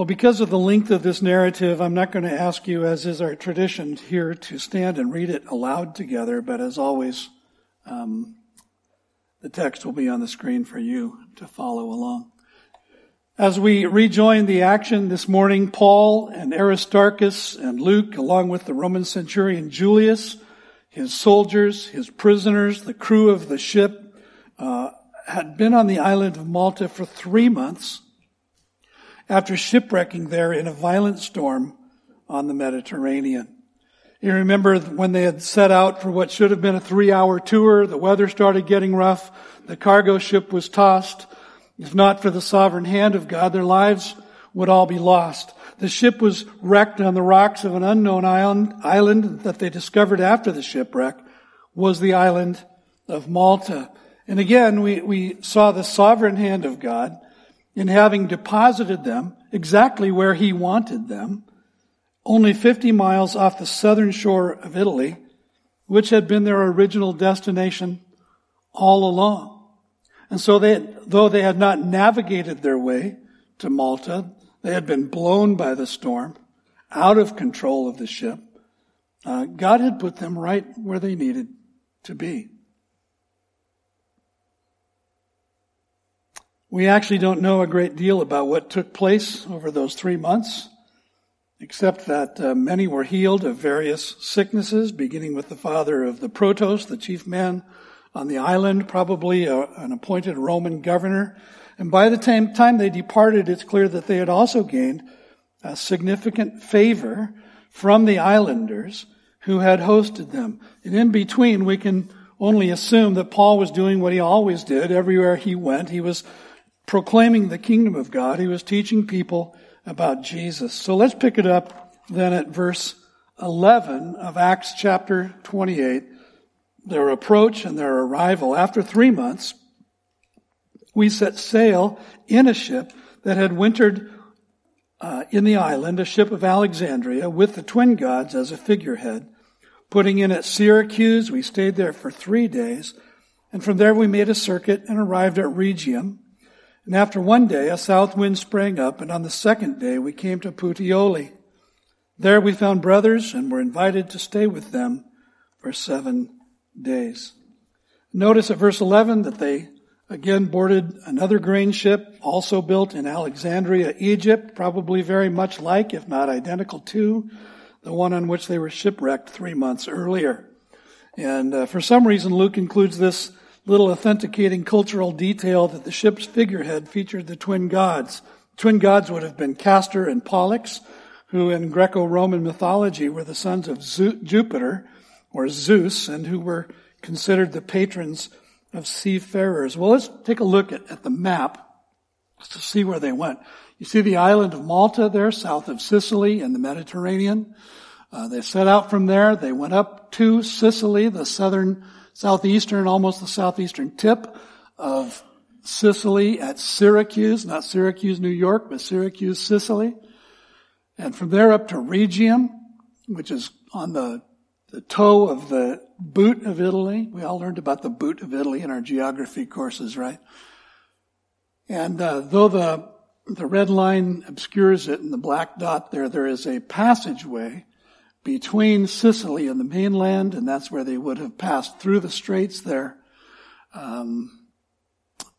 Well, because of the length of this narrative, I'm not going to ask you, as is our tradition here, to stand and read it aloud together, but as always, um, the text will be on the screen for you to follow along. As we rejoin the action this morning, Paul and Aristarchus and Luke, along with the Roman centurion Julius, his soldiers, his prisoners, the crew of the ship, uh, had been on the island of Malta for three months after shipwrecking there in a violent storm on the Mediterranean. You remember when they had set out for what should have been a three hour tour, the weather started getting rough, the cargo ship was tossed. If not for the sovereign hand of God, their lives would all be lost. The ship was wrecked on the rocks of an unknown island, island that they discovered after the shipwreck was the island of Malta. And again, we, we saw the sovereign hand of God in having deposited them exactly where he wanted them only 50 miles off the southern shore of Italy, which had been their original destination all along. And so they, though they had not navigated their way to Malta, they had been blown by the storm, out of control of the ship. Uh, God had put them right where they needed to be. We actually don't know a great deal about what took place over those three months except that uh, many were healed of various sicknesses, beginning with the father of the Protos, the chief man on the island, probably a, an appointed Roman governor. And by the time, time they departed, it's clear that they had also gained a significant favor from the islanders who had hosted them. And in between, we can only assume that Paul was doing what he always did everywhere he went. He was proclaiming the kingdom of God. He was teaching people about Jesus. So let's pick it up then at verse 11 of Acts chapter 28. Their approach and their arrival after three months, we set sail in a ship that had wintered uh, in the island, a ship of Alexandria with the twin gods as a figurehead. Putting in at Syracuse, we stayed there for three days, and from there we made a circuit and arrived at Rhegium. And after one day, a south wind sprang up, and on the second day, we came to Puteoli. There we found brothers and were invited to stay with them for seven days. Notice at verse 11 that they again boarded another grain ship, also built in Alexandria, Egypt, probably very much like, if not identical to, the one on which they were shipwrecked three months earlier. And uh, for some reason, Luke includes this little authenticating cultural detail that the ship's figurehead featured the twin gods. Twin gods would have been Castor and Pollux, who in Greco-Roman mythology were the sons of Jupiter or Zeus and who were considered the patrons of seafarers. Well, let's take a look at, at the map to see where they went. You see the island of Malta there, south of Sicily in the Mediterranean. Uh, they set out from there. They went up to Sicily, the southern southeastern, almost the southeastern tip of Sicily at Syracuse, not Syracuse, New York, but Syracuse, Sicily. And from there up to Rhegium, which is on the, the toe of the boot of Italy. We all learned about the boot of Italy in our geography courses, right? And uh, though the the red line obscures it and the black dot there, there is a passageway between Sicily and the mainland, and that's where they would have passed through the straits there. Um,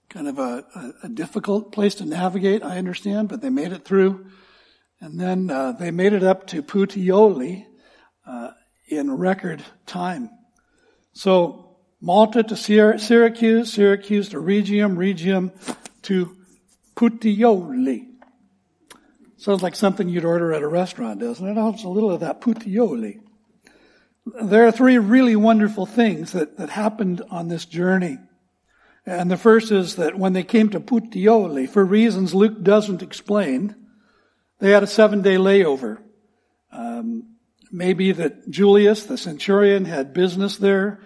kind of a, a, difficult place to navigate, I understand, but they made it through. And then uh, they made it up to Puteoli uh, in record time. So Malta to Syracuse, Syracuse to Rhegium, Rhegium to Puteoli. Sounds like something you'd order at a restaurant, doesn't it? Oh, it's a little of that puteoli. There are three really wonderful things that, that happened on this journey. And the first is that when they came to Puteoli, for reasons Luke doesn't explain, they had a seven day layover. Um, maybe that Julius, the centurion, had business there.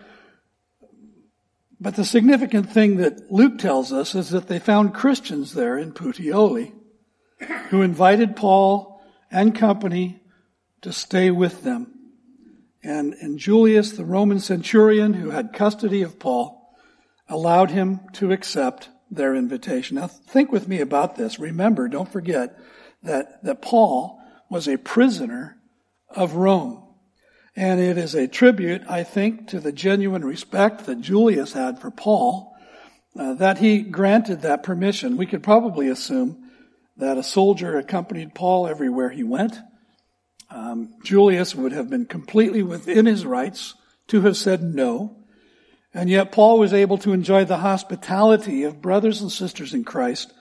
But the significant thing that Luke tells us is that they found Christians there in Puteoli who invited Paul and company to stay with them. And, and Julius, the Roman centurion who had custody of Paul, allowed him to accept their invitation. Now think with me about this. Remember, don't forget that, that Paul was a prisoner of Rome. And it is a tribute, I think, to the genuine respect that Julius had for Paul, uh, that he granted that permission. We could probably assume that a soldier accompanied Paul everywhere he went. Um, Julius would have been completely within his rights to have said no. And yet Paul was able to enjoy the hospitality of brothers and sisters in Christ,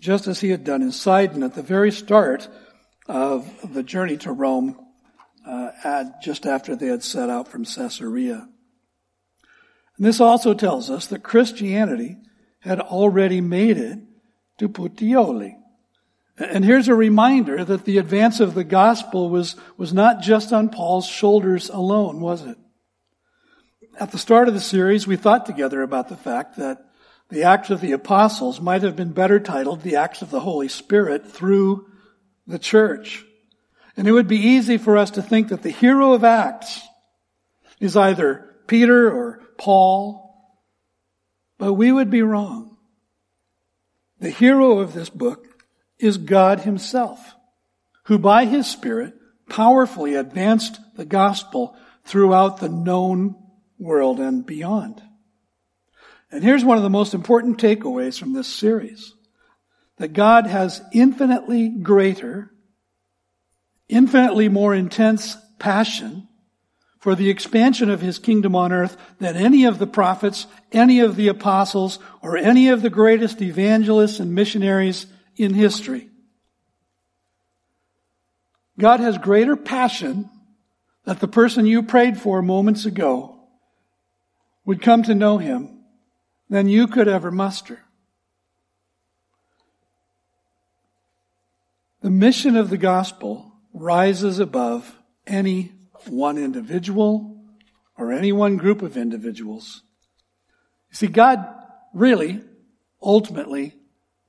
just as he had done in Sidon at the very start of the journey to Rome, uh, at, just after they had set out from Caesarea. And this also tells us that Christianity had already made it to Puteoli. And here's a reminder that the advance of the gospel was, was not just on Paul's shoulders alone, was it? At the start of the series, we thought together about the fact that the Acts of the Apostles might have been better titled the Acts of the Holy Spirit through the church. And it would be easy for us to think that the hero of Acts is either Peter or Paul, but we would be wrong. The hero of this book is God himself, who by his Spirit powerfully advanced the gospel throughout the known world and beyond. And here's one of the most important takeaways from this series. That God has infinitely greater, infinitely more intense passion for the expansion of his kingdom on earth than any of the prophets, any of the apostles, or any of the greatest evangelists and missionaries in history. God has greater passion that the person you prayed for moments ago would come to know him than you could ever muster. The mission of the gospel rises above any one individual or any one group of individuals. You see, God really, ultimately,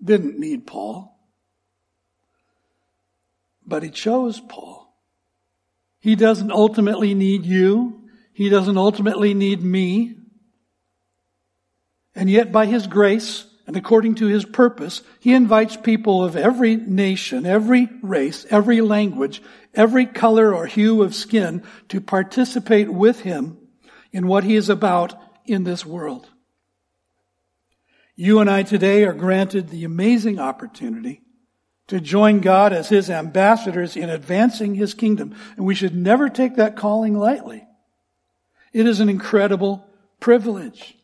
didn't need Paul. But he chose Paul. He doesn't ultimately need you. He doesn't ultimately need me. And yet by his grace and according to his purpose, he invites people of every nation, every race, every language, every color or hue of skin to participate with him in what he is about in this world. You and I today are granted the amazing opportunity to join God as His ambassadors in advancing His kingdom. And we should never take that calling lightly. It is an incredible privilege.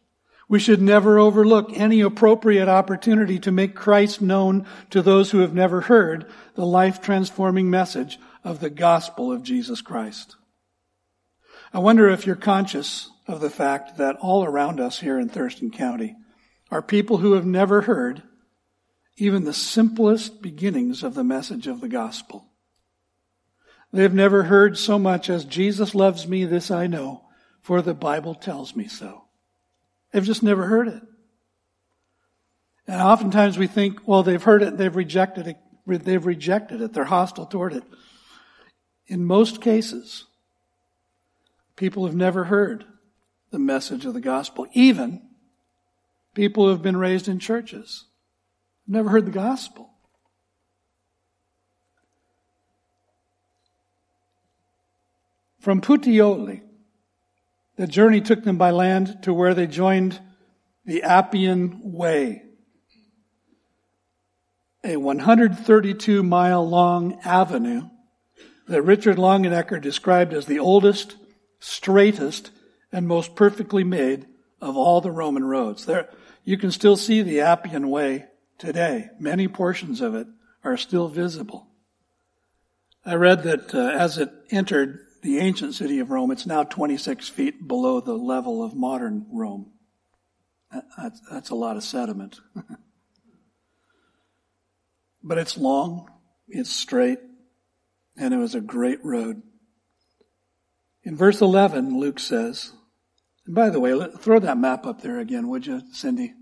We should never overlook any appropriate opportunity to make Christ known to those who have never heard the life transforming message of the gospel of Jesus Christ. I wonder if you're conscious of the fact that all around us here in Thurston County, are people who have never heard even the simplest beginnings of the message of the gospel. They have never heard so much as Jesus loves me, this I know, for the Bible tells me so. They've just never heard it. And oftentimes we think, well, they've heard it, they've rejected it, they've rejected it, they're hostile toward it. In most cases, people have never heard the message of the gospel, even People who have been raised in churches. Never heard the gospel. From Puteoli, the journey took them by land to where they joined the Appian Way, a 132 mile long avenue that Richard Longenecker described as the oldest, straightest, and most perfectly made of all the Roman roads. There, you can still see the Appian Way today. Many portions of it are still visible. I read that uh, as it entered the ancient city of Rome, it's now 26 feet below the level of modern Rome. That's, that's a lot of sediment. but it's long, it's straight, and it was a great road. In verse 11, Luke says, and by the way, let, throw that map up there again, would you, Cindy?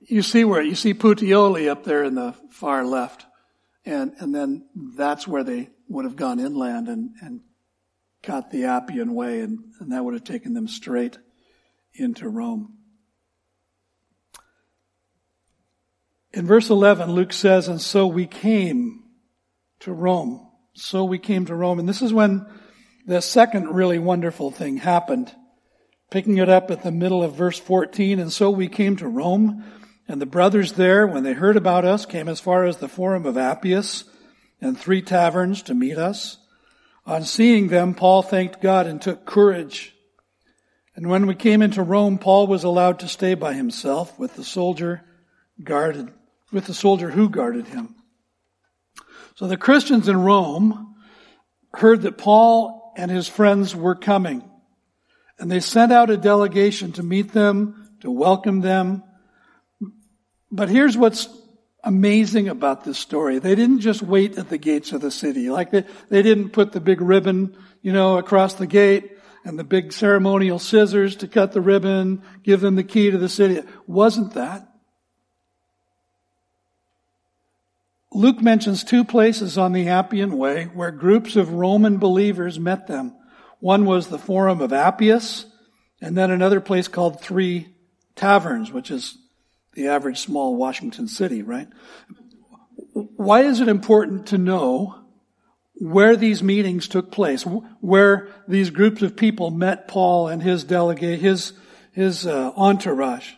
You see where, you see Puteoli up there in the far left. And, and then that's where they would have gone inland and, and got the Appian Way, and, and that would have taken them straight into Rome. In verse 11, Luke says, And so we came to Rome. So we came to Rome. And this is when the second really wonderful thing happened. Picking it up at the middle of verse 14. And so we came to Rome. And the brothers there, when they heard about us, came as far as the Forum of Appius and three taverns to meet us. On seeing them, Paul thanked God and took courage. And when we came into Rome, Paul was allowed to stay by himself with the soldier guarded, with the soldier who guarded him. So the Christians in Rome heard that Paul and his friends were coming. And they sent out a delegation to meet them, to welcome them. But here's what's amazing about this story. They didn't just wait at the gates of the city. Like they, they didn't put the big ribbon, you know, across the gate and the big ceremonial scissors to cut the ribbon, give them the key to the city. It wasn't that. Luke mentions two places on the Appian Way where groups of Roman believers met them. One was the Forum of Appius, and then another place called Three Taverns, which is the average small Washington city, right? Why is it important to know where these meetings took place, where these groups of people met Paul and his delegate, his, his uh, entourage?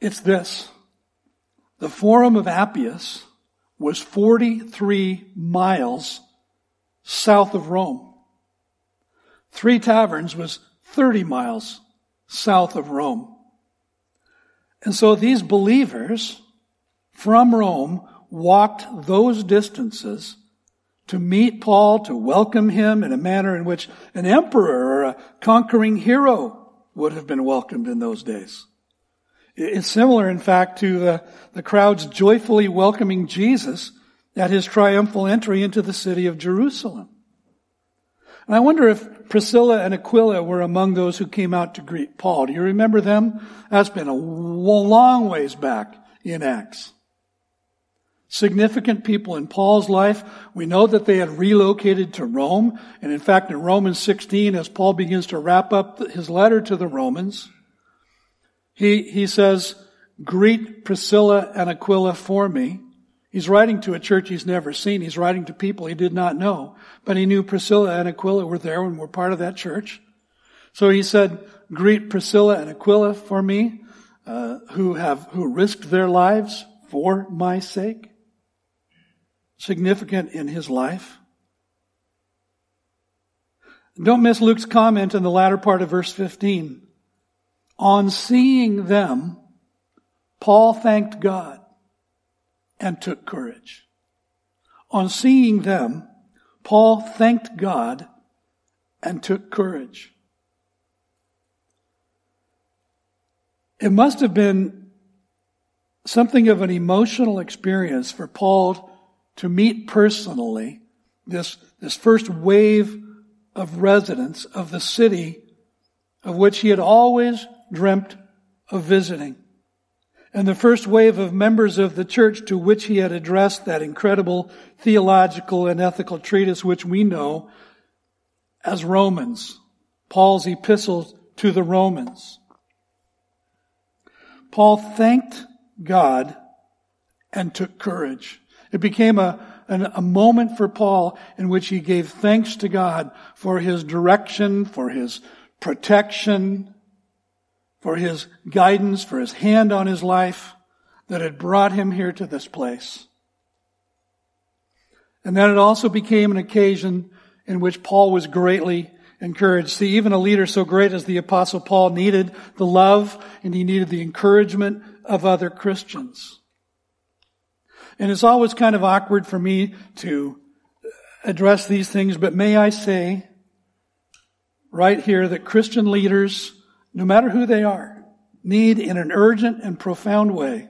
It's this. The Forum of Appius was 43 miles south of Rome. Three Taverns was 30 miles south of Rome. And so these believers from Rome walked those distances to meet Paul, to welcome him in a manner in which an emperor or a conquering hero would have been welcomed in those days. It's similar, in fact, to the, the crowds joyfully welcoming Jesus at his triumphal entry into the city of Jerusalem. And I wonder if Priscilla and Aquila were among those who came out to greet Paul. Do you remember them? That's been a long ways back in Acts. Significant people in Paul's life. We know that they had relocated to Rome. And in fact, in Romans 16, as Paul begins to wrap up his letter to the Romans, he, he says, greet Priscilla and Aquila for me. He's writing to a church he's never seen. He's writing to people he did not know. But he knew Priscilla and Aquila were there and were part of that church. So he said, greet Priscilla and Aquila for me, uh, who have, who risked their lives for my sake. Significant in his life. Don't miss Luke's comment in the latter part of verse 15. On seeing them, Paul thanked God and took courage. On seeing them, Paul thanked God and took courage. It must have been something of an emotional experience for Paul to meet personally this, this first wave of residents of the city of which he had always dreamt of visiting and the first wave of members of the church to which he had addressed that incredible theological and ethical treatise which we know as Romans, Paul's epistle to the Romans. Paul thanked God and took courage. It became a, an, a moment for Paul in which he gave thanks to God for his direction, for his protection, for his guidance, for his hand on his life that had brought him here to this place. And then it also became an occasion in which Paul was greatly encouraged. See, even a leader so great as the apostle Paul needed the love and he needed the encouragement of other Christians. And it's always kind of awkward for me to address these things, but may I say right here that Christian leaders no matter who they are, need in an urgent and profound way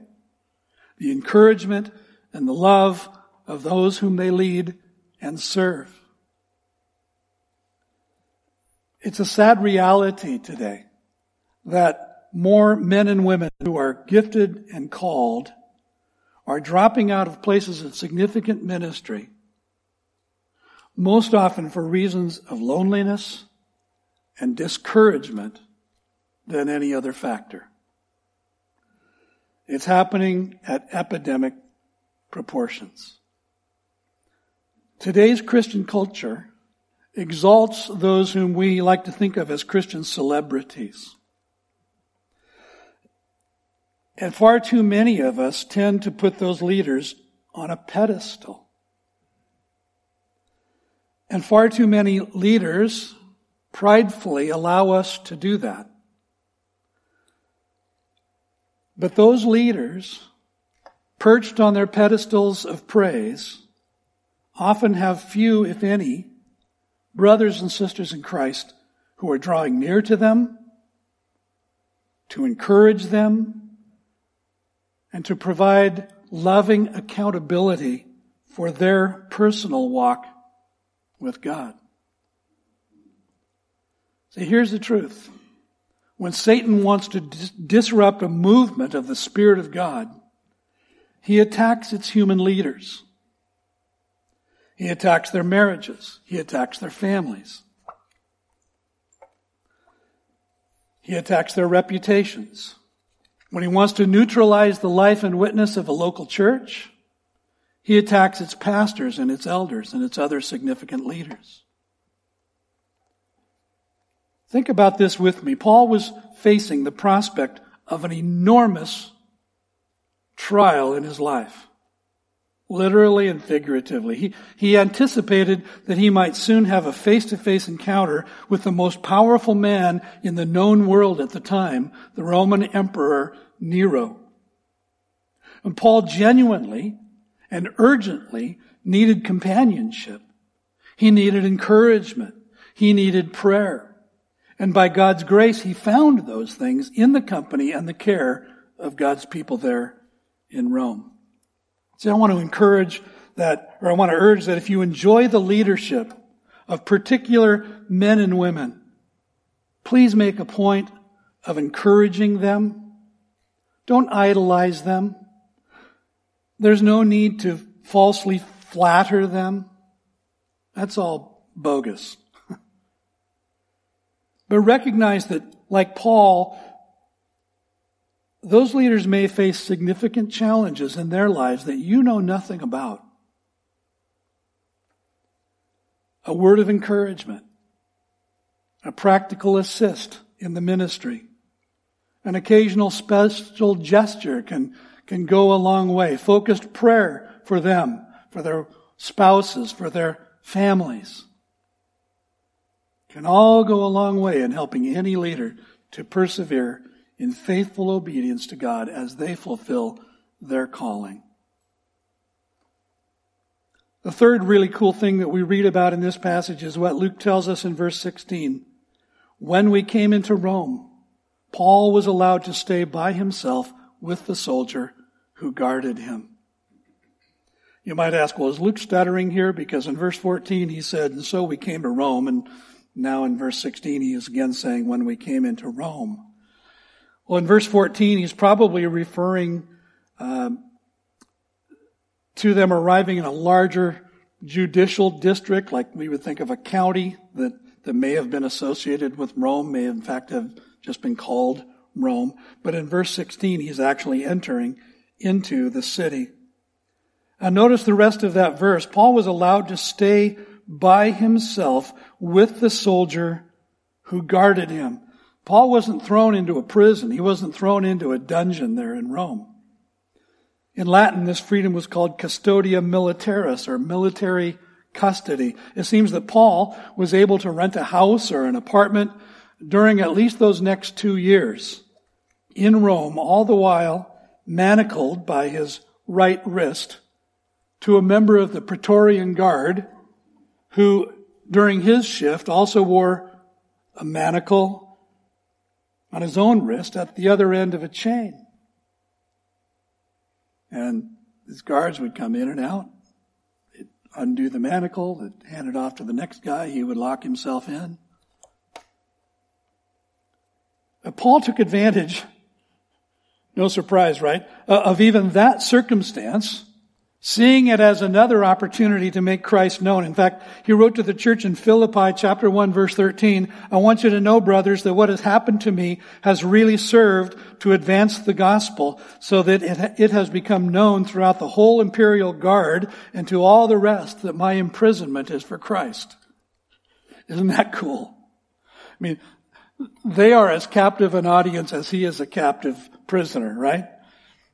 the encouragement and the love of those whom they lead and serve. It's a sad reality today that more men and women who are gifted and called are dropping out of places of significant ministry, most often for reasons of loneliness and discouragement than any other factor. It's happening at epidemic proportions. Today's Christian culture exalts those whom we like to think of as Christian celebrities. And far too many of us tend to put those leaders on a pedestal. And far too many leaders pridefully allow us to do that. But those leaders, perched on their pedestals of praise, often have few, if any, brothers and sisters in Christ who are drawing near to them, to encourage them, and to provide loving accountability for their personal walk with God. See, here's the truth. When Satan wants to dis- disrupt a movement of the Spirit of God, he attacks its human leaders. He attacks their marriages. He attacks their families. He attacks their reputations. When he wants to neutralize the life and witness of a local church, he attacks its pastors and its elders and its other significant leaders. Think about this with me. Paul was facing the prospect of an enormous trial in his life literally and figuratively. He, he anticipated that he might soon have a face-to-face encounter with the most powerful man in the known world at the time, the Roman Emperor Nero. And Paul genuinely and urgently needed companionship. He needed encouragement. He needed prayer. And by God's grace, he found those things in the company and the care of God's people there in Rome. So I want to encourage that, or I want to urge that if you enjoy the leadership of particular men and women, please make a point of encouraging them. Don't idolize them. There's no need to falsely flatter them. That's all bogus. But recognize that, like Paul, those leaders may face significant challenges in their lives that you know nothing about. A word of encouragement, a practical assist in the ministry, an occasional special gesture can, can go a long way. Focused prayer for them, for their spouses, for their families can all go a long way in helping any leader to persevere in faithful obedience to God as they fulfill their calling. The third really cool thing that we read about in this passage is what Luke tells us in verse 16. When we came into Rome, Paul was allowed to stay by himself with the soldier who guarded him. You might ask, well, is Luke stuttering here? Because in verse 14 he said, and so we came to Rome, and now in verse 16 he is again saying, when we came into Rome. Well, in verse 14, he's probably referring um, to them arriving in a larger judicial district, like we would think of a county that, that may have been associated with Rome, may in fact have just been called Rome. But in verse 16, he's actually entering into the city. And notice the rest of that verse. Paul was allowed to stay by himself with the soldier who guarded him. Paul wasn't thrown into a prison. He wasn't thrown into a dungeon there in Rome. In Latin, this freedom was called custodia militaris or military custody. It seems that Paul was able to rent a house or an apartment during at least those next two years in Rome, all the while manacled by his right wrist to a member of the Praetorian Guard who, during his shift, also wore a manacle on his own wrist at the other end of a chain. And his guards would come in and out. They'd undo the manacle, they'd hand it off to the next guy, he would lock himself in. But Paul took advantage, no surprise, right, uh, of even that circumstance seeing it as another opportunity to make Christ known. In fact, he wrote to the church in Philippi chapter 1 verse 13, I want you to know, brothers, that what has happened to me has really served to advance the gospel so that it, it has become known throughout the whole imperial guard and to all the rest that my imprisonment is for Christ. Isn't that cool? I mean, they are as captive an audience as he is a captive prisoner, right?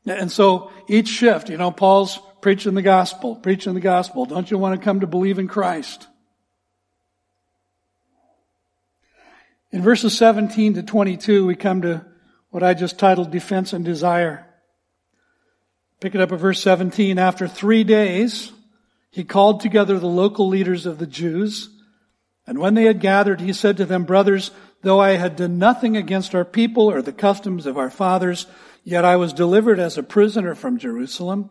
And so each shift, you know, Paul's preaching the gospel, preaching the gospel. Don't you want to come to believe in Christ? In verses 17 to 22, we come to what I just titled defense and desire. Pick it up at verse 17. After three days, he called together the local leaders of the Jews. And when they had gathered, he said to them, Brothers, though I had done nothing against our people or the customs of our fathers, yet I was delivered as a prisoner from Jerusalem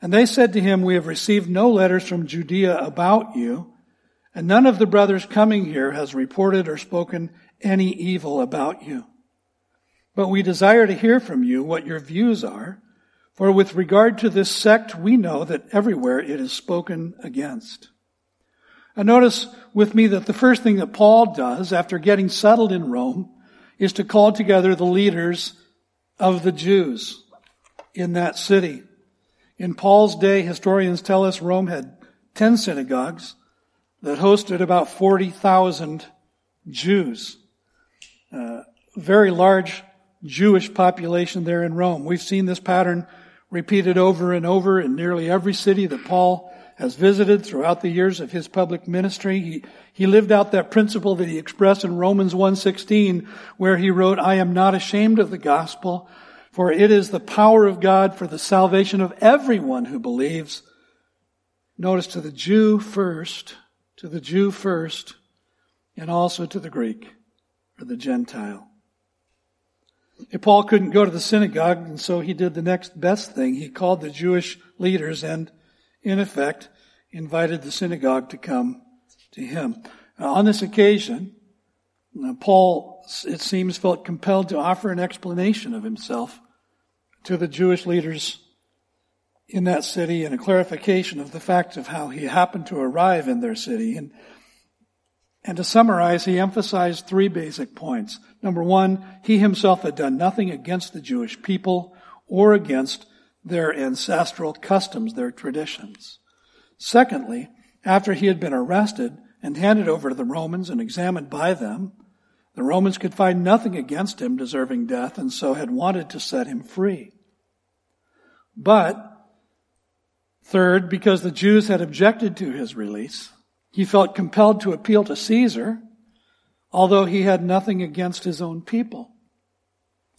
And they said to him, We have received no letters from Judea about you, and none of the brothers coming here has reported or spoken any evil about you. But we desire to hear from you what your views are, for with regard to this sect, we know that everywhere it is spoken against. And notice with me that the first thing that Paul does after getting settled in Rome is to call together the leaders of the Jews in that city. In Paul's day, historians tell us Rome had 10 synagogues that hosted about 40,000 Jews. Uh, very large Jewish population there in Rome. We've seen this pattern repeated over and over in nearly every city that Paul has visited throughout the years of his public ministry. He, he lived out that principle that he expressed in Romans 1.16 where he wrote, I am not ashamed of the gospel for it is the power of God for the salvation of everyone who believes. Notice to the Jew first, to the Jew first, and also to the Greek or the Gentile. If Paul couldn't go to the synagogue, and so he did the next best thing. He called the Jewish leaders and, in effect, invited the synagogue to come to him. Now, on this occasion, Paul, it seems, felt compelled to offer an explanation of himself to the Jewish leaders in that city and a clarification of the fact of how he happened to arrive in their city. And, and to summarize, he emphasized three basic points. Number one, he himself had done nothing against the Jewish people or against their ancestral customs, their traditions. Secondly, after he had been arrested and handed over to the Romans and examined by them, the Romans could find nothing against him deserving death and so had wanted to set him free. But, third, because the Jews had objected to his release, he felt compelled to appeal to Caesar, although he had nothing against his own people.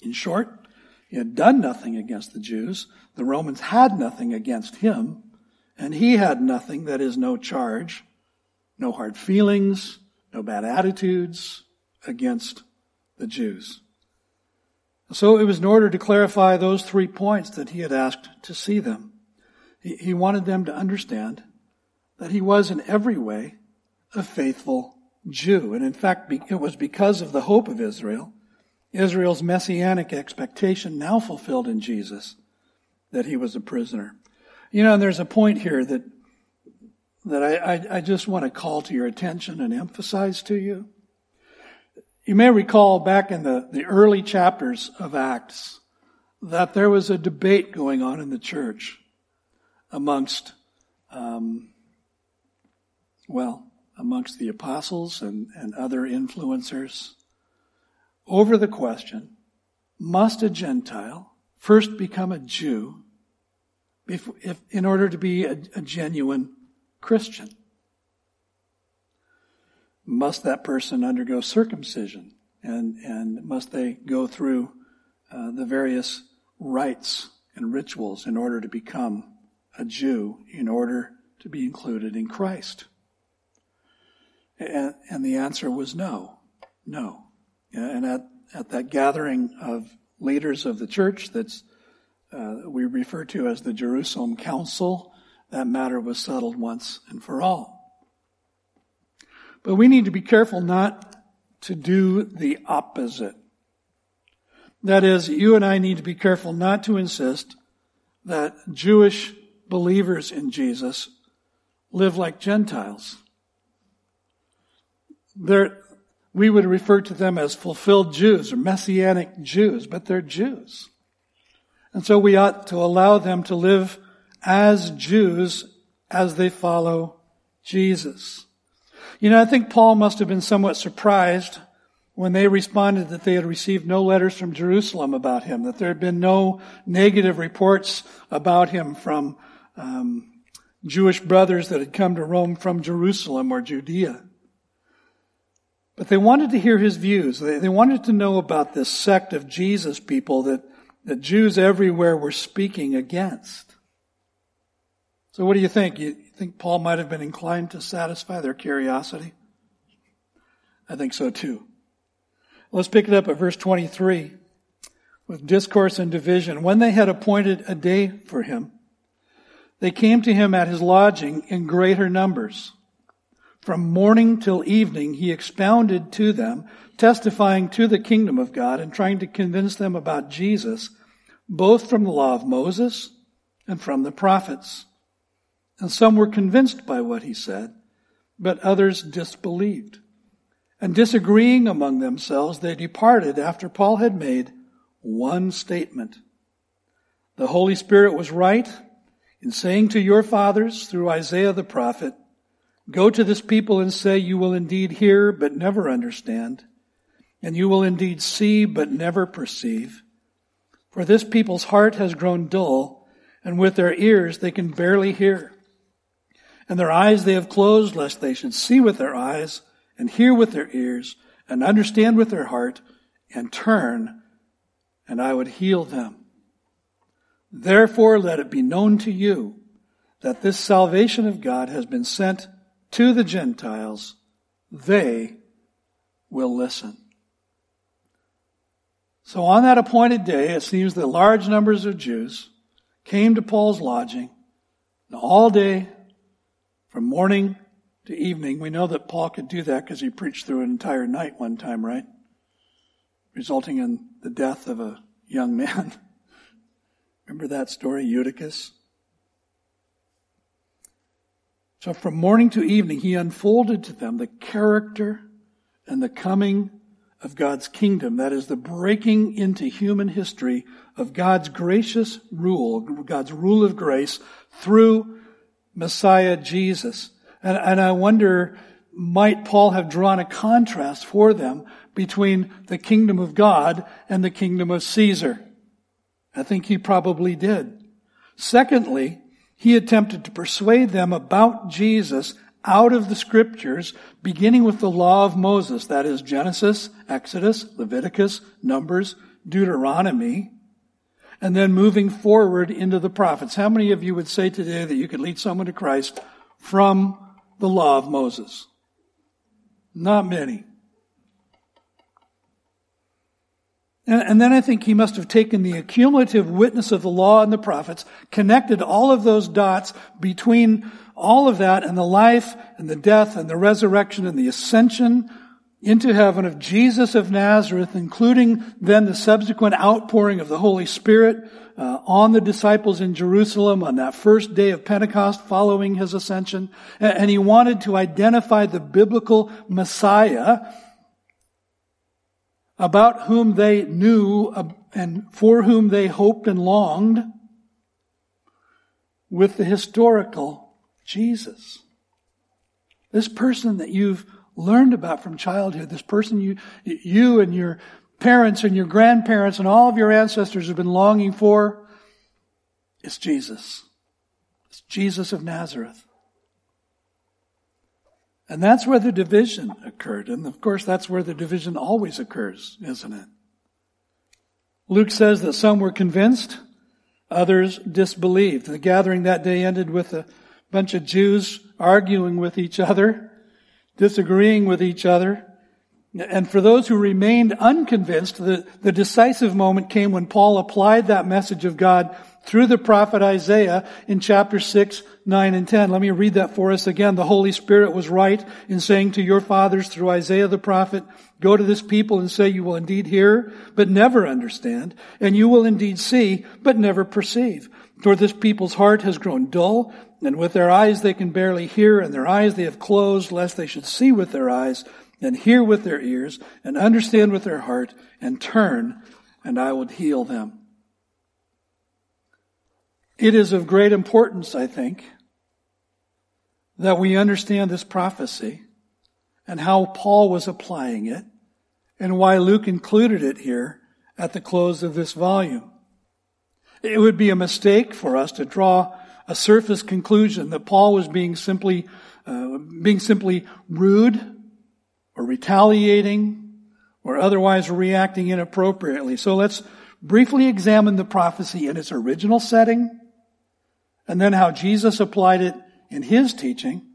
In short, he had done nothing against the Jews. The Romans had nothing against him, and he had nothing that is no charge, no hard feelings, no bad attitudes, against the Jews. So it was in order to clarify those three points that he had asked to see them. He, he wanted them to understand that he was in every way a faithful Jew. And in fact, it was because of the hope of Israel, Israel's messianic expectation now fulfilled in Jesus, that he was a prisoner. You know, and there's a point here that that I, I, I just want to call to your attention and emphasize to you. You may recall back in the, the early chapters of Acts that there was a debate going on in the church amongst, um, well, amongst the apostles and, and other influencers over the question, must a Gentile first become a Jew if, if, in order to be a, a genuine Christian? Must that person undergo circumcision? And, and must they go through uh, the various rites and rituals in order to become a Jew, in order to be included in Christ? And, and the answer was no, no. And at, at that gathering of leaders of the church that's uh, we refer to as the Jerusalem Council, that matter was settled once and for all. But we need to be careful not to do the opposite. That is, you and I need to be careful not to insist that Jewish believers in Jesus live like Gentiles. They're, we would refer to them as fulfilled Jews or Messianic Jews, but they're Jews. And so we ought to allow them to live as Jews as they follow Jesus. You know, I think Paul must have been somewhat surprised when they responded that they had received no letters from Jerusalem about him, that there had been no negative reports about him from um, Jewish brothers that had come to Rome from Jerusalem or Judea. But they wanted to hear his views. They, they wanted to know about this sect of Jesus people that, that Jews everywhere were speaking against. So what do you think? You think Paul might have been inclined to satisfy their curiosity? I think so too. Let's pick it up at verse 23 with discourse and division. When they had appointed a day for him, they came to him at his lodging in greater numbers. From morning till evening, he expounded to them, testifying to the kingdom of God and trying to convince them about Jesus, both from the law of Moses and from the prophets. And some were convinced by what he said, but others disbelieved. And disagreeing among themselves, they departed after Paul had made one statement. The Holy Spirit was right in saying to your fathers through Isaiah the prophet, Go to this people and say, You will indeed hear, but never understand, and you will indeed see, but never perceive. For this people's heart has grown dull, and with their ears they can barely hear. And their eyes they have closed, lest they should see with their eyes, and hear with their ears, and understand with their heart, and turn, and I would heal them. Therefore, let it be known to you that this salvation of God has been sent to the Gentiles. They will listen. So on that appointed day, it seems that large numbers of Jews came to Paul's lodging. And all day, from morning to evening, we know that Paul could do that because he preached through an entire night one time, right? Resulting in the death of a young man. Remember that story, Eutychus? So from morning to evening, he unfolded to them the character and the coming of God's kingdom. That is the breaking into human history of God's gracious rule, God's rule of grace through Messiah Jesus. And, and I wonder, might Paul have drawn a contrast for them between the kingdom of God and the kingdom of Caesar? I think he probably did. Secondly, he attempted to persuade them about Jesus out of the scriptures, beginning with the law of Moses, that is Genesis, Exodus, Leviticus, Numbers, Deuteronomy, and then moving forward into the prophets. How many of you would say today that you could lead someone to Christ from the law of Moses? Not many. And, and, then I think he must have taken the accumulative witness of the law and the prophets, connected all of those dots between all of that and the life and the death and the resurrection and the ascension into heaven of Jesus of Nazareth, including then the subsequent outpouring of the Holy Spirit uh, on the disciples in Jerusalem on that first day of Pentecost following his ascension. And he wanted to identify the biblical Messiah about whom they knew and for whom they hoped and longed with the historical Jesus. This person that you've learned about from childhood, this person you, you and your parents and your grandparents and all of your ancestors have been longing for, is Jesus. It's Jesus of Nazareth. And that's where the division occurred. And of course, that's where the division always occurs, isn't it? Luke says that some were convinced, others disbelieved. The gathering that day ended with a bunch of Jews arguing with each other, disagreeing with each other. And for those who remained unconvinced, the, the decisive moment came when Paul applied that message of God through the prophet Isaiah in chapter 6, 9, and 10. Let me read that for us again. The Holy Spirit was right in saying to your fathers through Isaiah the prophet, Go to this people and say you will indeed hear, but never understand, and you will indeed see, but never perceive. For this people's heart has grown dull, and with their eyes they can barely hear, and their eyes they have closed, lest they should see with their eyes, and hear with their ears, and understand with their heart, and turn, and I would heal them. It is of great importance, I think, that we understand this prophecy and how Paul was applying it and why Luke included it here at the close of this volume. It would be a mistake for us to draw a surface conclusion that Paul was being simply, uh, being simply rude or retaliating or otherwise reacting inappropriately. So let's briefly examine the prophecy in its original setting and then how Jesus applied it in his teaching,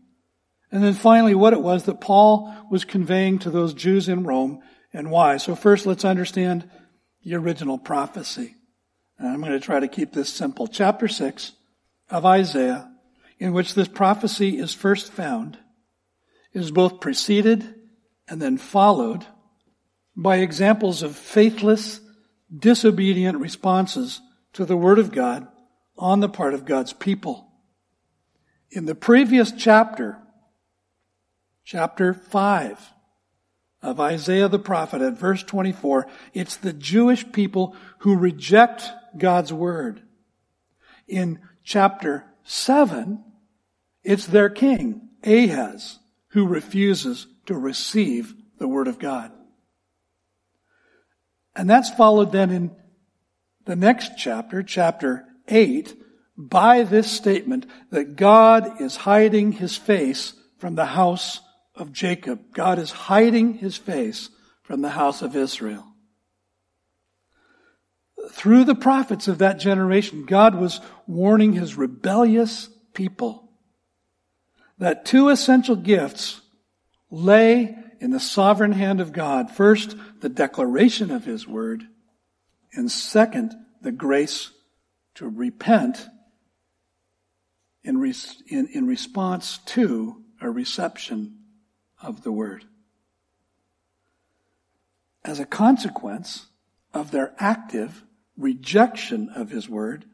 and then finally what it was that Paul was conveying to those Jews in Rome and why. So first let's understand the original prophecy. And I'm going to try to keep this simple. Chapter 6 of Isaiah, in which this prophecy is first found, is both preceded and then followed by examples of faithless, disobedient responses to the Word of God on the part of God's people. In the previous chapter, chapter 5 of Isaiah the prophet at verse 24, it's the Jewish people who reject God's word. In chapter 7, it's their king, Ahaz, who refuses to receive the word of God. And that's followed then in the next chapter, chapter 8 by this statement that God is hiding his face from the house of Jacob. God is hiding his face from the house of Israel. Through the prophets of that generation, God was warning his rebellious people that two essential gifts lay in the sovereign hand of God. First, the declaration of his word, and second, the grace to repent in, in, in response to a reception of the word. As a consequence of their active rejection of his word,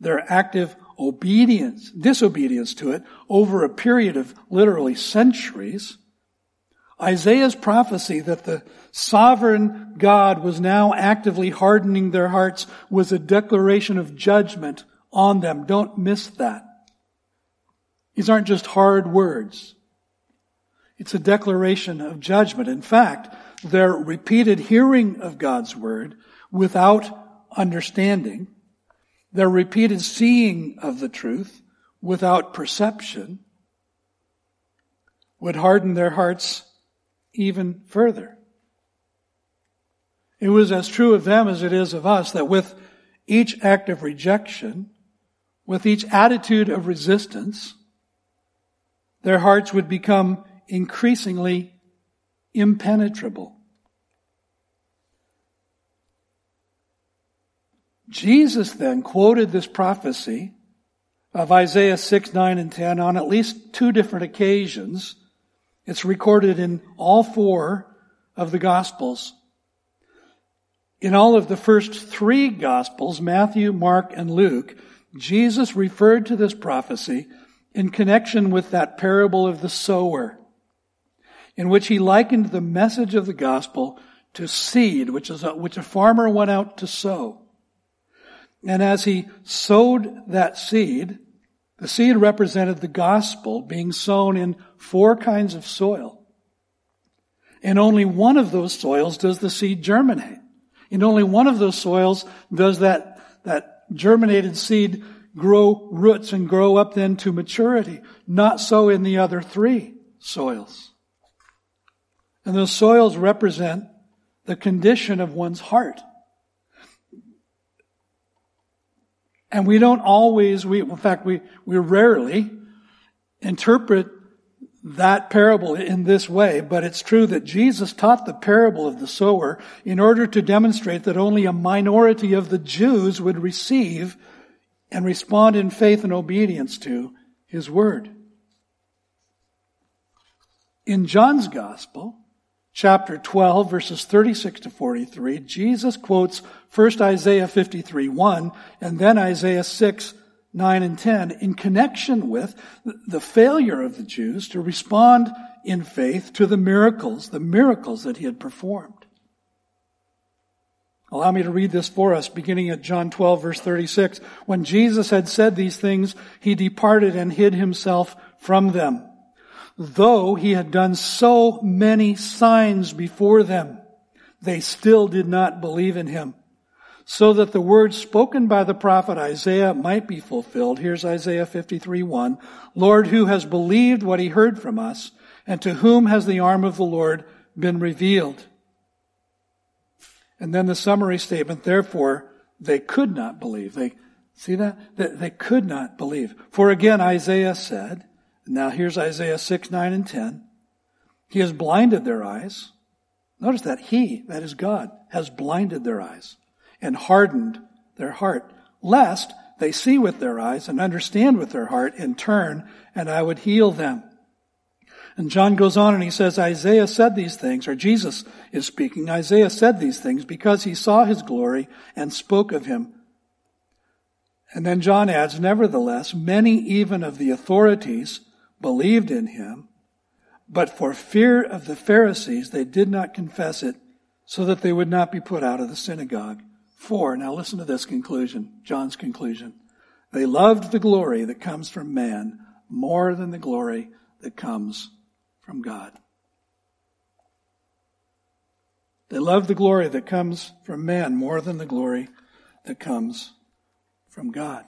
their active obedience, disobedience to it over a period of literally centuries, Isaiah's prophecy that the sovereign God was now actively hardening their hearts was a declaration of judgment on them. Don't miss that. These aren't just hard words. It's a declaration of judgment. In fact, their repeated hearing of God's word without understanding, their repeated seeing of the truth without perception would harden their hearts even further. It was as true of them as it is of us that with each act of rejection, with each attitude of resistance, their hearts would become increasingly impenetrable. Jesus then quoted this prophecy of Isaiah 6, 9, and 10 on at least two different occasions it's recorded in all four of the Gospels. In all of the first three Gospels, Matthew, Mark, and Luke, Jesus referred to this prophecy in connection with that parable of the sower, in which he likened the message of the gospel to seed, which is a, which a farmer went out to sow. And as he sowed that seed, the seed represented the gospel being sown in four kinds of soil. In only one of those soils does the seed germinate. In only one of those soils does that, that germinated seed grow roots and grow up then to maturity. Not so in the other three soils. And those soils represent the condition of one's heart. And we don't always, we, in fact, we, we rarely interpret that parable in this way, but it's true that Jesus taught the parable of the sower in order to demonstrate that only a minority of the Jews would receive and respond in faith and obedience to his word. In John's gospel, chapter 12, verses 36 to 43, Jesus quotes first Isaiah 53, 1, and then Isaiah 6, 9 and 10 in connection with the failure of the Jews to respond in faith to the miracles, the miracles that he had performed. Allow me to read this for us, beginning at John 12, verse 36. When Jesus had said these things, he departed and hid himself from them. Though he had done so many signs before them, they still did not believe in him so that the words spoken by the prophet Isaiah might be fulfilled. Here's Isaiah 53 1. Lord, who has believed what he heard from us, and to whom has the arm of the Lord been revealed? And then the summary statement, therefore, they could not believe. They, see that? They, they could not believe. For again, Isaiah said, now here's Isaiah 6, 9, and 10. He has blinded their eyes. Notice that he, that is God, has blinded their eyes and hardened their heart, lest they see with their eyes and understand with their heart and turn, and I would heal them. And John goes on and he says, Isaiah said these things, or Jesus is speaking, Isaiah said these things because he saw his glory and spoke of him. And then John adds, nevertheless, many even of the authorities believed in him, but for fear of the Pharisees, they did not confess it so that they would not be put out of the synagogue. For, now listen to this conclusion, John's conclusion. They loved the glory that comes from man more than the glory that comes from God. They love the glory that comes from man more than the glory that comes from God.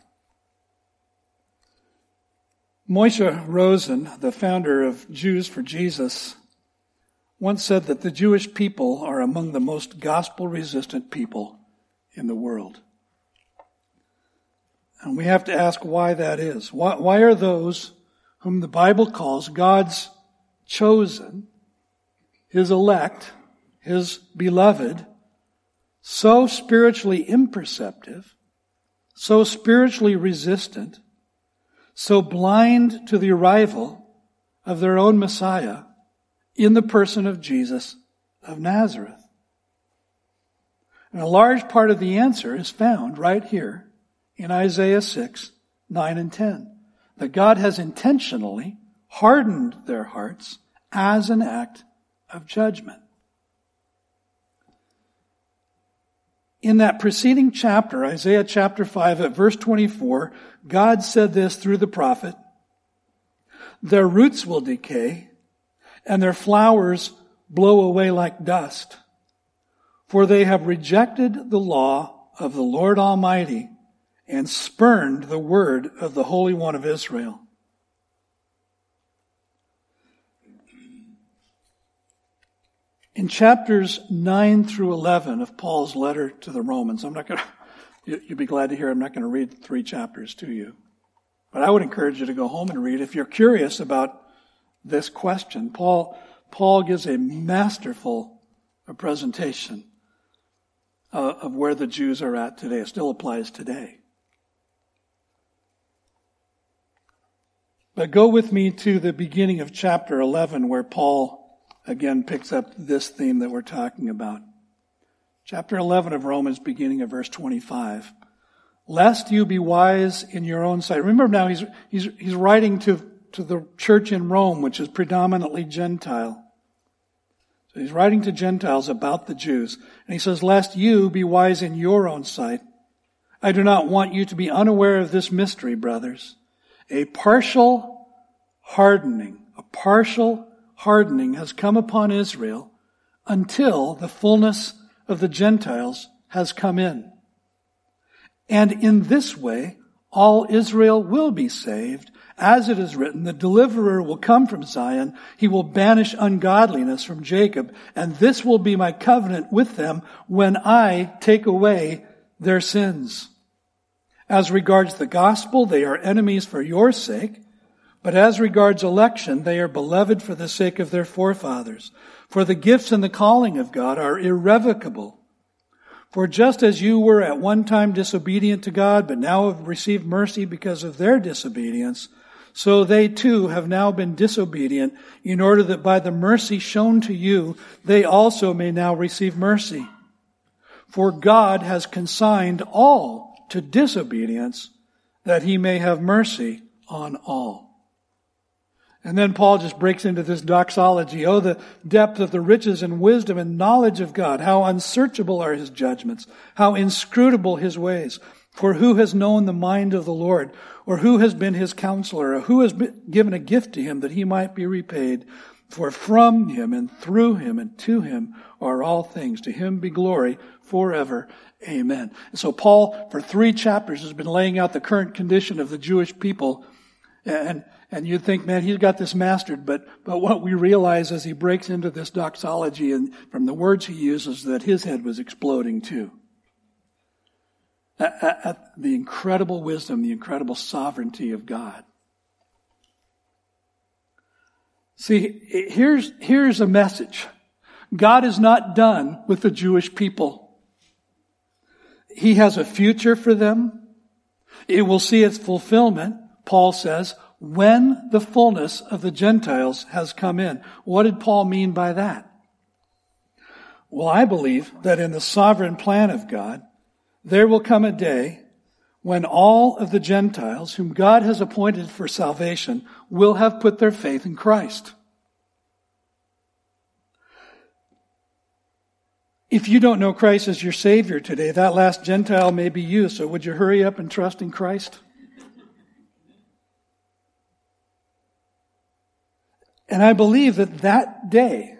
Moshe Rosen, the founder of Jews for Jesus, once said that the Jewish people are among the most gospel resistant people in the world. And we have to ask why that is. Why, why are those whom the Bible calls God's chosen, His elect, His beloved, so spiritually imperceptive, so spiritually resistant, so blind to the arrival of their own Messiah in the person of Jesus of Nazareth? And a large part of the answer is found right here in Isaiah 6, 9 and 10. That God has intentionally hardened their hearts as an act of judgment. In that preceding chapter, Isaiah chapter 5 at verse 24, God said this through the prophet, their roots will decay and their flowers blow away like dust. For they have rejected the law of the Lord Almighty and spurned the word of the Holy One of Israel. In chapters 9 through 11 of Paul's letter to the Romans, I'm not going to, you'll be glad to hear I'm not going to read three chapters to you. But I would encourage you to go home and read if you're curious about this question. Paul, Paul gives a masterful presentation uh, of where the Jews are at today. It still applies today. But go with me to the beginning of chapter 11 where Paul again picks up this theme that we're talking about. Chapter 11 of Romans, beginning of verse 25. Lest you be wise in your own sight. Remember now, he's, he's, he's writing to, to the church in Rome, which is predominantly Gentile. So he's writing to Gentiles about the Jews. And he says, lest you be wise in your own sight. I do not want you to be unaware of this mystery, brothers. A partial hardening, a partial hardening has come upon Israel until the fullness of the Gentiles has come in. And in this way, all Israel will be saved as it is written, the deliverer will come from Zion. He will banish ungodliness from Jacob. And this will be my covenant with them when I take away their sins. As regards the gospel, they are enemies for your sake. But as regards election, they are beloved for the sake of their forefathers. For the gifts and the calling of God are irrevocable. For just as you were at one time disobedient to God, but now have received mercy because of their disobedience, so they too have now been disobedient in order that by the mercy shown to you, they also may now receive mercy. For God has consigned all to disobedience that he may have mercy on all. And then Paul just breaks into this doxology. Oh, the depth of the riches and wisdom and knowledge of God. How unsearchable are his judgments. How inscrutable his ways. For who has known the mind of the Lord? Or who has been his counselor? Or who has been given a gift to him that he might be repaid? For from him and through him and to him are all things. To him be glory forever. Amen. So Paul, for three chapters, has been laying out the current condition of the Jewish people. And and you'd think, man, he's got this mastered. But, but what we realize as he breaks into this doxology and from the words he uses that his head was exploding too. At, at, at the incredible wisdom, the incredible sovereignty of God. See, here's, here's a message. God is not done with the Jewish people. He has a future for them. It will see its fulfillment, Paul says, when the fullness of the Gentiles has come in. What did Paul mean by that? Well, I believe that in the sovereign plan of God, there will come a day when all of the Gentiles whom God has appointed for salvation will have put their faith in Christ. If you don't know Christ as your Savior today, that last Gentile may be you, so would you hurry up and trust in Christ? And I believe that that day,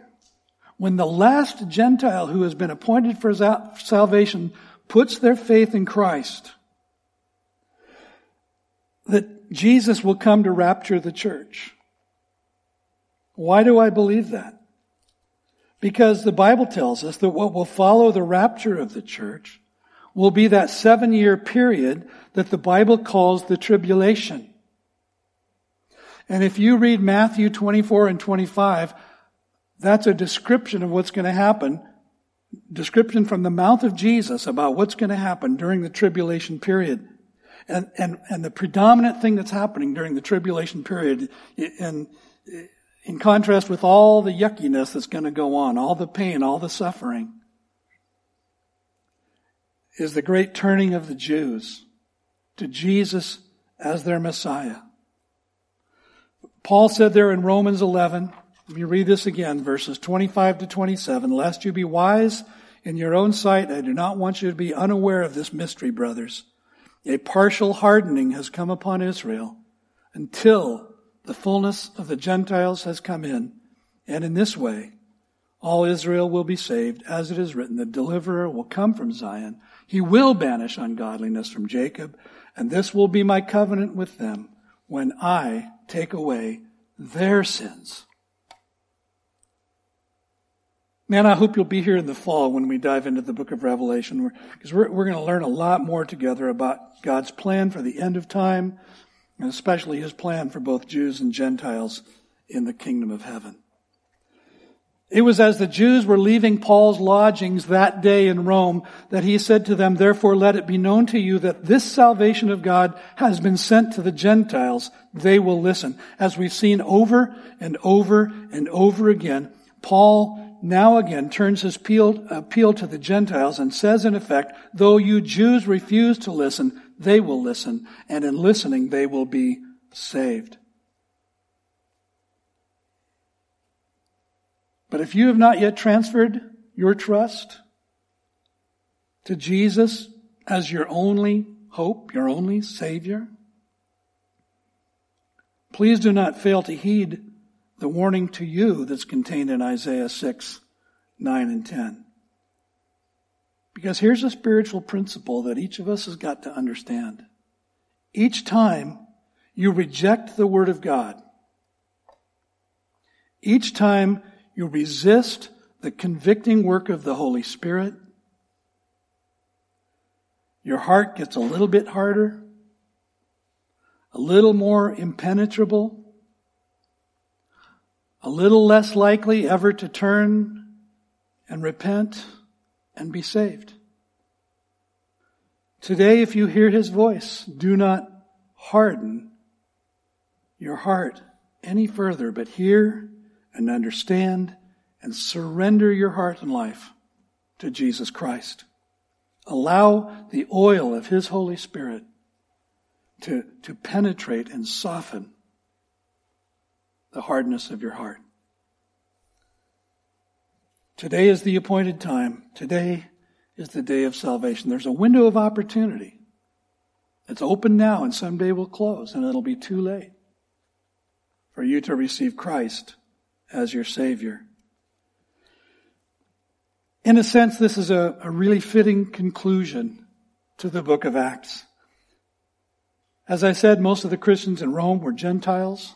when the last Gentile who has been appointed for salvation puts their faith in Christ, that Jesus will come to rapture the church. Why do I believe that? Because the Bible tells us that what will follow the rapture of the church will be that seven year period that the Bible calls the tribulation. And if you read Matthew 24 and 25, that's a description of what's going to happen. Description from the mouth of Jesus about what's going to happen during the tribulation period. And, and, and the predominant thing that's happening during the tribulation period, in, in contrast with all the yuckiness that's going to go on, all the pain, all the suffering, is the great turning of the Jews to Jesus as their Messiah. Paul said there in Romans 11, let me read this again, verses 25 to 27, lest you be wise in your own sight, I do not want you to be unaware of this mystery, brothers. A partial hardening has come upon Israel until the fullness of the Gentiles has come in. And in this way, all Israel will be saved, as it is written, the deliverer will come from Zion. He will banish ungodliness from Jacob, and this will be my covenant with them when I take away their sins. Man, I hope you'll be here in the fall when we dive into the book of Revelation, because we're, we're going to learn a lot more together about God's plan for the end of time, and especially his plan for both Jews and Gentiles in the kingdom of heaven. It was as the Jews were leaving Paul's lodgings that day in Rome that he said to them, therefore let it be known to you that this salvation of God has been sent to the Gentiles. They will listen. As we've seen over and over and over again, Paul now again turns his appeal, appeal to the Gentiles and says in effect, though you Jews refuse to listen, they will listen, and in listening they will be saved. But if you have not yet transferred your trust to Jesus as your only hope, your only Savior, please do not fail to heed the warning to you that's contained in Isaiah 6, 9, and 10. Because here's a spiritual principle that each of us has got to understand. Each time you reject the Word of God, each time you resist the convicting work of the Holy Spirit. Your heart gets a little bit harder, a little more impenetrable. a little less likely ever to turn and repent and be saved. Today, if you hear his voice, do not harden your heart any further, but hear and understand and surrender your heart and life to Jesus Christ. Allow the oil of His Holy Spirit to, to penetrate and soften the hardness of your heart. Today is the appointed time. Today is the day of salvation. There's a window of opportunity. It's open now and someday will close and it'll be too late for you to receive Christ as your Savior. In a sense, this is a, a really fitting conclusion to the book of Acts. As I said, most of the Christians in Rome were Gentiles.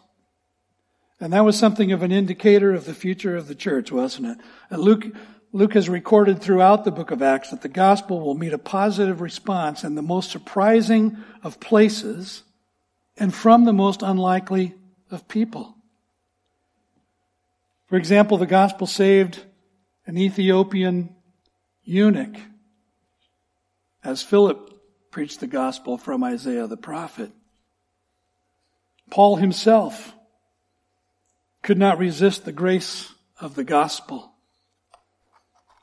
And that was something of an indicator of the future of the church, wasn't it? And Luke, Luke has recorded throughout the book of Acts that the gospel will meet a positive response in the most surprising of places and from the most unlikely of people. For example, the gospel saved an Ethiopian eunuch as Philip preached the gospel from Isaiah the prophet. Paul himself could not resist the grace of the gospel.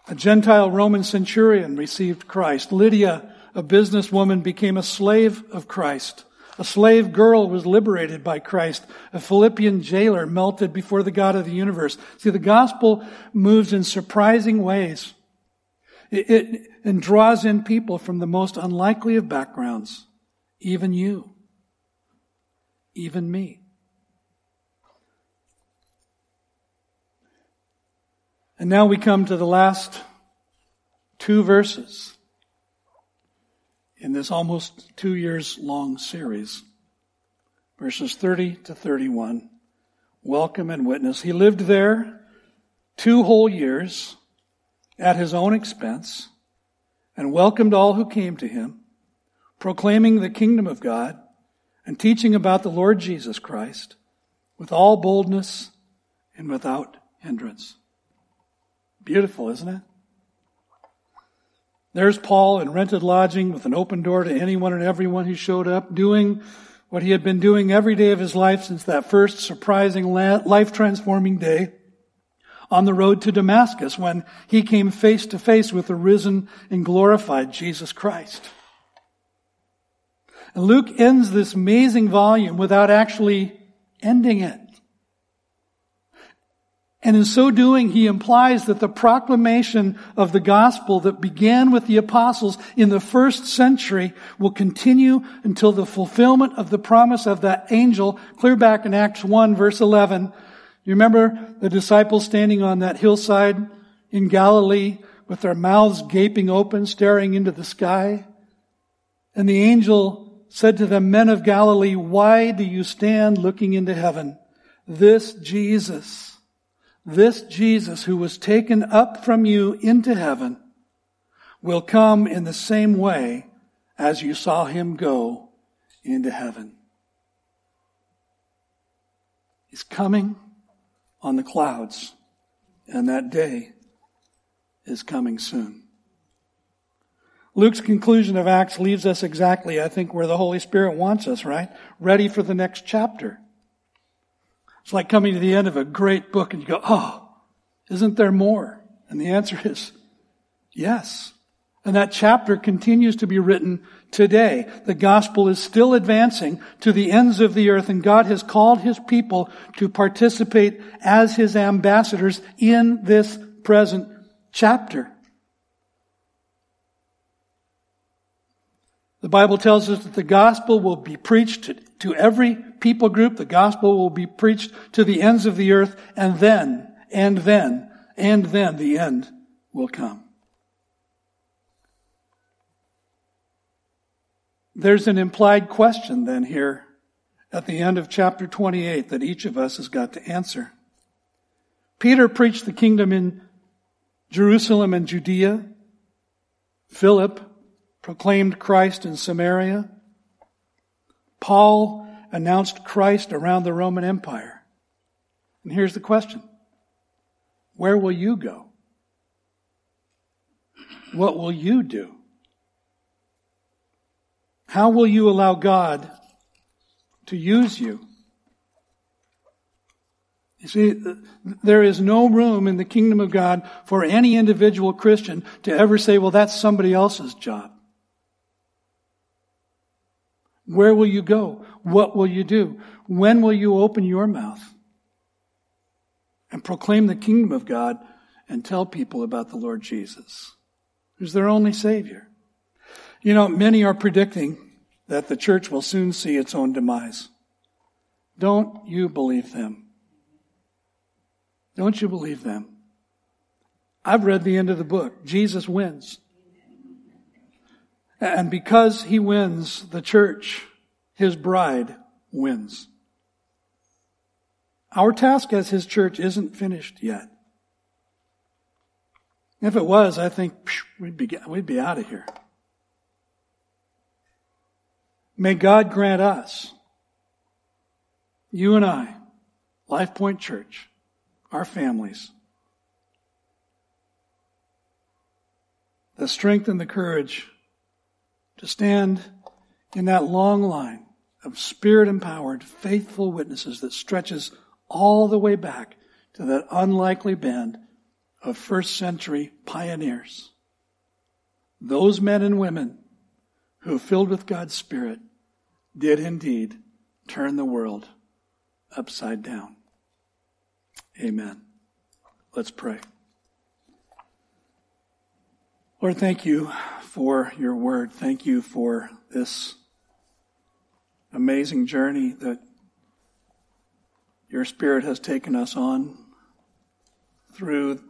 A Gentile Roman centurion received Christ. Lydia, a businesswoman, became a slave of Christ. A slave girl was liberated by Christ. A Philippian jailer melted before the God of the universe. See, the gospel moves in surprising ways. It, it, and draws in people from the most unlikely of backgrounds. Even you. Even me. And now we come to the last two verses in this almost two years long series. Verses 30 to 31. Welcome and witness. He lived there two whole years at his own expense and welcomed all who came to him, proclaiming the kingdom of God and teaching about the Lord Jesus Christ with all boldness and without hindrance. Beautiful, isn't it? There's Paul in rented lodging with an open door to anyone and everyone who showed up, doing what he had been doing every day of his life since that first surprising life transforming day on the road to Damascus when he came face to face with the risen and glorified Jesus Christ. And Luke ends this amazing volume without actually ending it. And in so doing, he implies that the proclamation of the gospel that began with the apostles in the first century will continue until the fulfillment of the promise of that angel, clear back in Acts 1 verse 11. You remember the disciples standing on that hillside in Galilee with their mouths gaping open, staring into the sky? And the angel said to them, men of Galilee, why do you stand looking into heaven? This Jesus, this Jesus who was taken up from you into heaven will come in the same way as you saw him go into heaven. He's coming on the clouds, and that day is coming soon. Luke's conclusion of Acts leaves us exactly, I think, where the Holy Spirit wants us, right? Ready for the next chapter. It's like coming to the end of a great book and you go, oh, isn't there more? And the answer is yes. And that chapter continues to be written today. The gospel is still advancing to the ends of the earth and God has called his people to participate as his ambassadors in this present chapter. The Bible tells us that the gospel will be preached to every people group. The gospel will be preached to the ends of the earth and then, and then, and then the end will come. There's an implied question then here at the end of chapter 28 that each of us has got to answer. Peter preached the kingdom in Jerusalem and Judea. Philip proclaimed Christ in Samaria. Paul announced Christ around the Roman Empire. And here's the question Where will you go? What will you do? How will you allow God to use you? You see, there is no room in the kingdom of God for any individual Christian to ever say, well, that's somebody else's job. Where will you go? What will you do? When will you open your mouth and proclaim the kingdom of God and tell people about the Lord Jesus, who's their only Savior? You know, many are predicting that the church will soon see its own demise. Don't you believe them? Don't you believe them? I've read the end of the book. Jesus wins. And because he wins, the church, his bride, wins. Our task as his church isn't finished yet. If it was, I think we'd be, we'd be out of here. May God grant us, you and I, Life Point Church, our families, the strength and the courage to stand in that long line of spirit empowered, faithful witnesses that stretches all the way back to that unlikely band of first century pioneers. Those men and women who, filled with God's Spirit, did indeed turn the world upside down. Amen. Let's pray. Lord, thank you for your word. Thank you for this amazing journey that your Spirit has taken us on through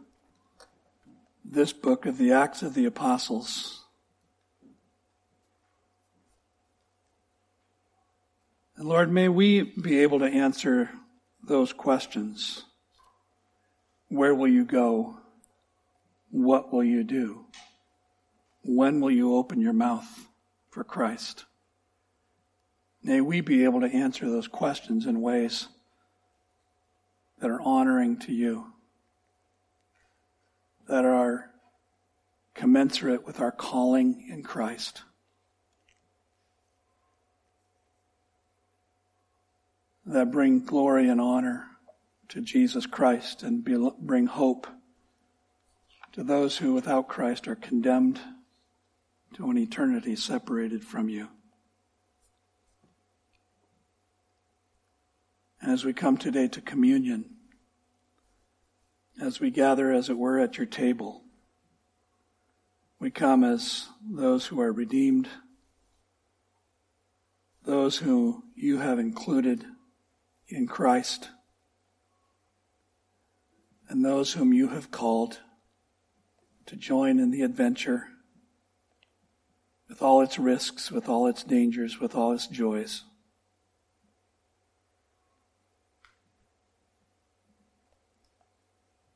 this book of the Acts of the Apostles. And Lord, may we be able to answer those questions. Where will you go? What will you do? When will you open your mouth for Christ? May we be able to answer those questions in ways that are honoring to you, that are commensurate with our calling in Christ. That bring glory and honor to Jesus Christ and bring hope to those who without Christ are condemned to an eternity separated from you. As we come today to communion, as we gather, as it were, at your table, we come as those who are redeemed, those who you have included in Christ and those whom you have called to join in the adventure with all its risks, with all its dangers, with all its joys.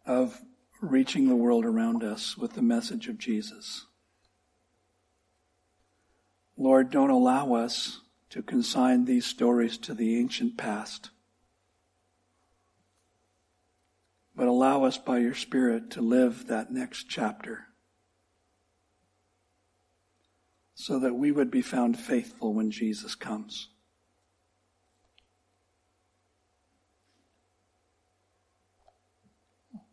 Of reaching the world around us with the message of Jesus. Lord, don't allow us to consign these stories to the ancient past. but allow us by your Spirit to live that next chapter so that we would be found faithful when Jesus comes.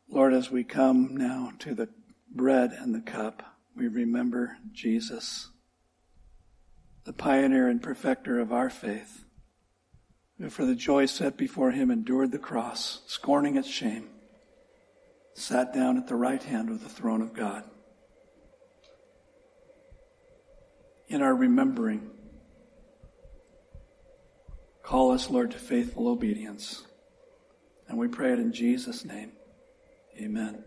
Lord, as we come now to the bread and the cup, we remember Jesus, the pioneer and perfecter of our faith, who for the joy set before him endured the cross, scorning its shame sat down at the right hand of the throne of God. In our remembering, call us, Lord, to faithful obedience. And we pray it in Jesus' name. Amen.